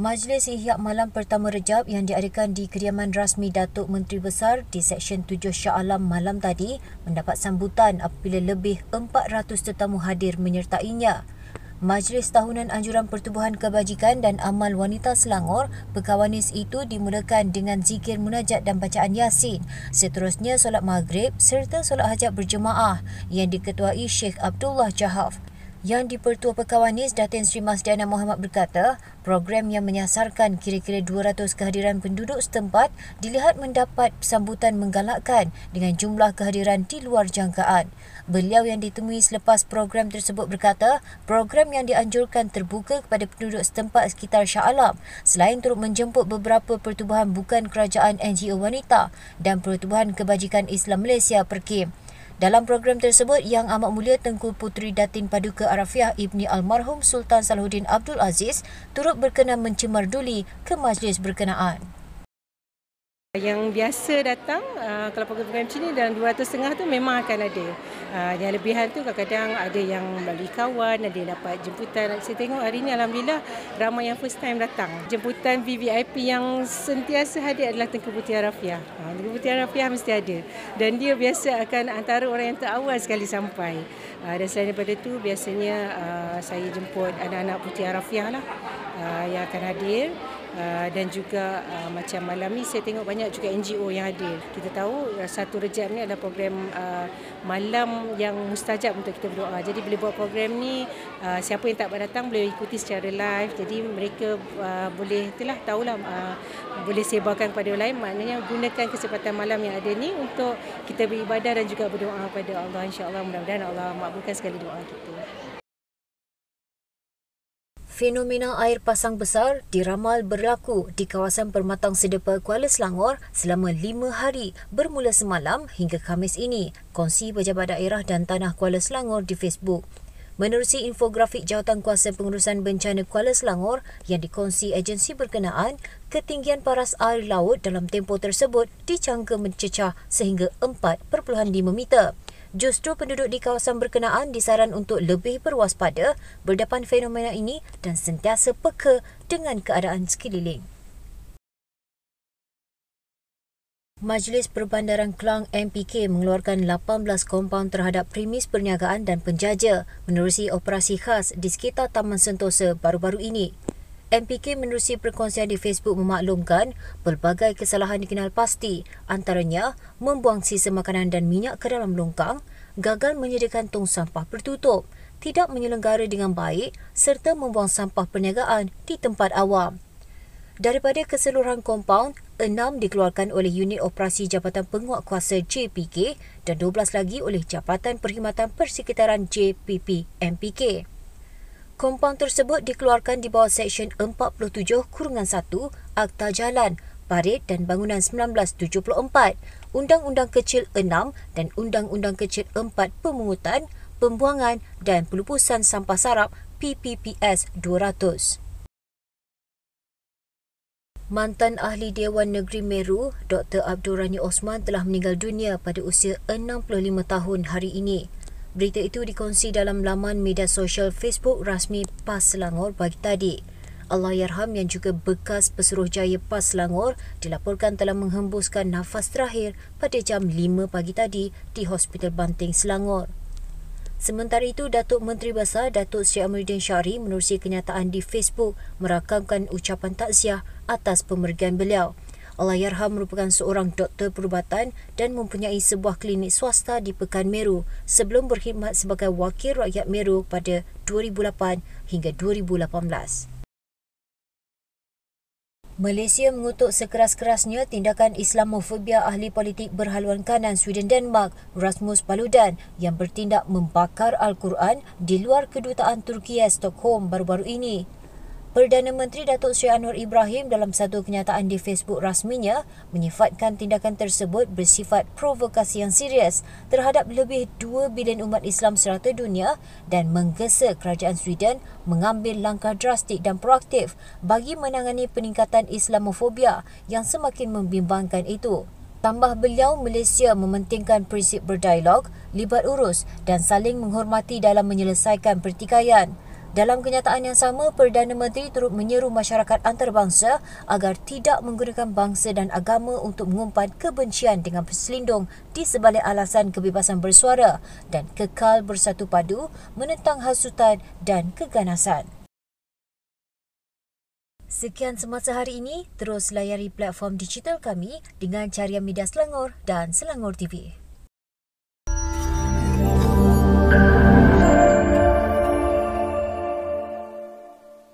Majlis Ihya Malam Pertama Rejab yang diadakan di kediaman rasmi Datuk Menteri Besar di Seksyen 7 Shah Alam malam tadi mendapat sambutan apabila lebih 400 tetamu hadir menyertainya. Majlis Tahunan Anjuran Pertubuhan Kebajikan dan Amal Wanita Selangor Pekawanis itu dimulakan dengan zikir munajat dan bacaan Yasin. Seterusnya solat maghrib serta solat hajat berjemaah yang diketuai Sheikh Abdullah Jahaf. Yang di-Pertua Pekawanis Datin Sri Masdiana Muhammad berkata, program yang menyasarkan kira-kira 200 kehadiran penduduk setempat dilihat mendapat sambutan menggalakkan dengan jumlah kehadiran di luar jangkaan. Beliau yang ditemui selepas program tersebut berkata, program yang dianjurkan terbuka kepada penduduk setempat sekitar Shah Alam selain turut menjemput beberapa pertubuhan bukan kerajaan NGO wanita dan Pertubuhan Kebajikan Islam Malaysia PERKIM. Dalam program tersebut, Yang Amat Mulia Tengku Puteri Datin Paduka Arafiah Ibni Almarhum Sultan Salahuddin Abdul Aziz turut berkenan mencemar duli ke majlis berkenaan. Yang biasa datang uh, kalau program macam ni dalam 200 setengah tu memang akan ada. Uh, yang lebihan tu kadang-kadang ada yang melalui kawan, ada yang dapat jemputan. Saya tengok hari ni Alhamdulillah ramai yang first time datang. Jemputan VVIP yang sentiasa hadir adalah Tengku Putih Arafiah. Uh, Tengku Putih Arafiah mesti ada. Dan dia biasa akan antara orang yang terawal sekali sampai. Uh, dan selain daripada tu biasanya uh, saya jemput anak-anak Putih Arafiah lah uh, yang akan hadir. Uh, dan juga uh, macam malam ni saya tengok banyak juga NGO yang hadir. Kita tahu uh, satu rejab ni adalah program malam yang mustajab untuk kita berdoa. Jadi bila buat program ni siapa yang tak datang boleh ikuti secara live. Jadi mereka boleh itulah tahulah boleh sebarkan kepada orang lain. Maknanya gunakan kesempatan malam yang ada ni untuk kita beribadah dan juga berdoa kepada Allah insya-Allah mudah-mudahan Allah makbulkan segala doa kita fenomena air pasang besar diramal berlaku di kawasan Permatang Sedepa Kuala Selangor selama lima hari bermula semalam hingga Khamis ini, kongsi Pejabat Daerah dan Tanah Kuala Selangor di Facebook. Menerusi infografik Jawatan Kuasa Pengurusan Bencana Kuala Selangor yang dikongsi agensi berkenaan, ketinggian paras air laut dalam tempoh tersebut dicangka mencecah sehingga 4.5 meter. Justru penduduk di kawasan berkenaan disaran untuk lebih berwaspada berdepan fenomena ini dan sentiasa peka dengan keadaan sekeliling. Majlis Perbandaran Kelang MPK mengeluarkan 18 kompaun terhadap premis perniagaan dan penjaja menerusi operasi khas di sekitar Taman Sentosa baru-baru ini. MPK menerusi perkongsian di Facebook memaklumkan pelbagai kesalahan dikenal pasti antaranya membuang sisa makanan dan minyak ke dalam longkang, gagal menyediakan tong sampah bertutup, tidak menyelenggara dengan baik serta membuang sampah perniagaan di tempat awam. Daripada keseluruhan kompaun, enam dikeluarkan oleh Unit Operasi Jabatan Penguat Kuasa JPK dan 12 lagi oleh Jabatan Perkhidmatan Persekitaran JPP MPK. Kompaun tersebut dikeluarkan di bawah Seksyen 47 Kurungan 1 Akta Jalan, Parit dan Bangunan 1974, Undang-Undang Kecil 6 dan Undang-Undang Kecil 4 Pemungutan, Pembuangan dan Pelupusan Sampah Sarap PPPS 200. Mantan Ahli Dewan Negeri Meru, Dr. Abdul Rani Osman telah meninggal dunia pada usia 65 tahun hari ini. Berita itu dikongsi dalam laman media sosial Facebook rasmi PAS Selangor pagi tadi. Allahyarham yang juga bekas Pesuruhjaya PAS Selangor dilaporkan telah menghembuskan nafas terakhir pada jam 5 pagi tadi di Hospital Banting Selangor. Sementara itu, Datuk Menteri Besar Datuk Sri Amiruddin Syari menerusi kenyataan di Facebook merakamkan ucapan takziah atas pemergian beliau. Allahyarham merupakan seorang doktor perubatan dan mempunyai sebuah klinik swasta di Pekan Meru sebelum berkhidmat sebagai wakil rakyat Meru pada 2008 hingga 2018. Malaysia mengutuk sekeras-kerasnya tindakan Islamofobia ahli politik berhaluan kanan Sweden Denmark Rasmus Paludan yang bertindak membakar Al-Quran di luar kedutaan Turki Stockholm baru-baru ini. Perdana Menteri Datuk Seri Anwar Ibrahim dalam satu kenyataan di Facebook rasminya menyifatkan tindakan tersebut bersifat provokasi yang serius terhadap lebih 2 bilion umat Islam serata dunia dan menggesa kerajaan Sweden mengambil langkah drastik dan proaktif bagi menangani peningkatan Islamofobia yang semakin membimbangkan itu. Tambah beliau, Malaysia mementingkan prinsip berdialog, libat urus dan saling menghormati dalam menyelesaikan pertikaian. Dalam kenyataan yang sama, Perdana Menteri turut menyeru masyarakat antarabangsa agar tidak menggunakan bangsa dan agama untuk mengumpan kebencian dengan berselindung di sebalik alasan kebebasan bersuara dan kekal bersatu padu menentang hasutan dan keganasan. Sekian semasa hari ini, terus layari platform digital kami dengan carian media Selangor dan Selangor TV.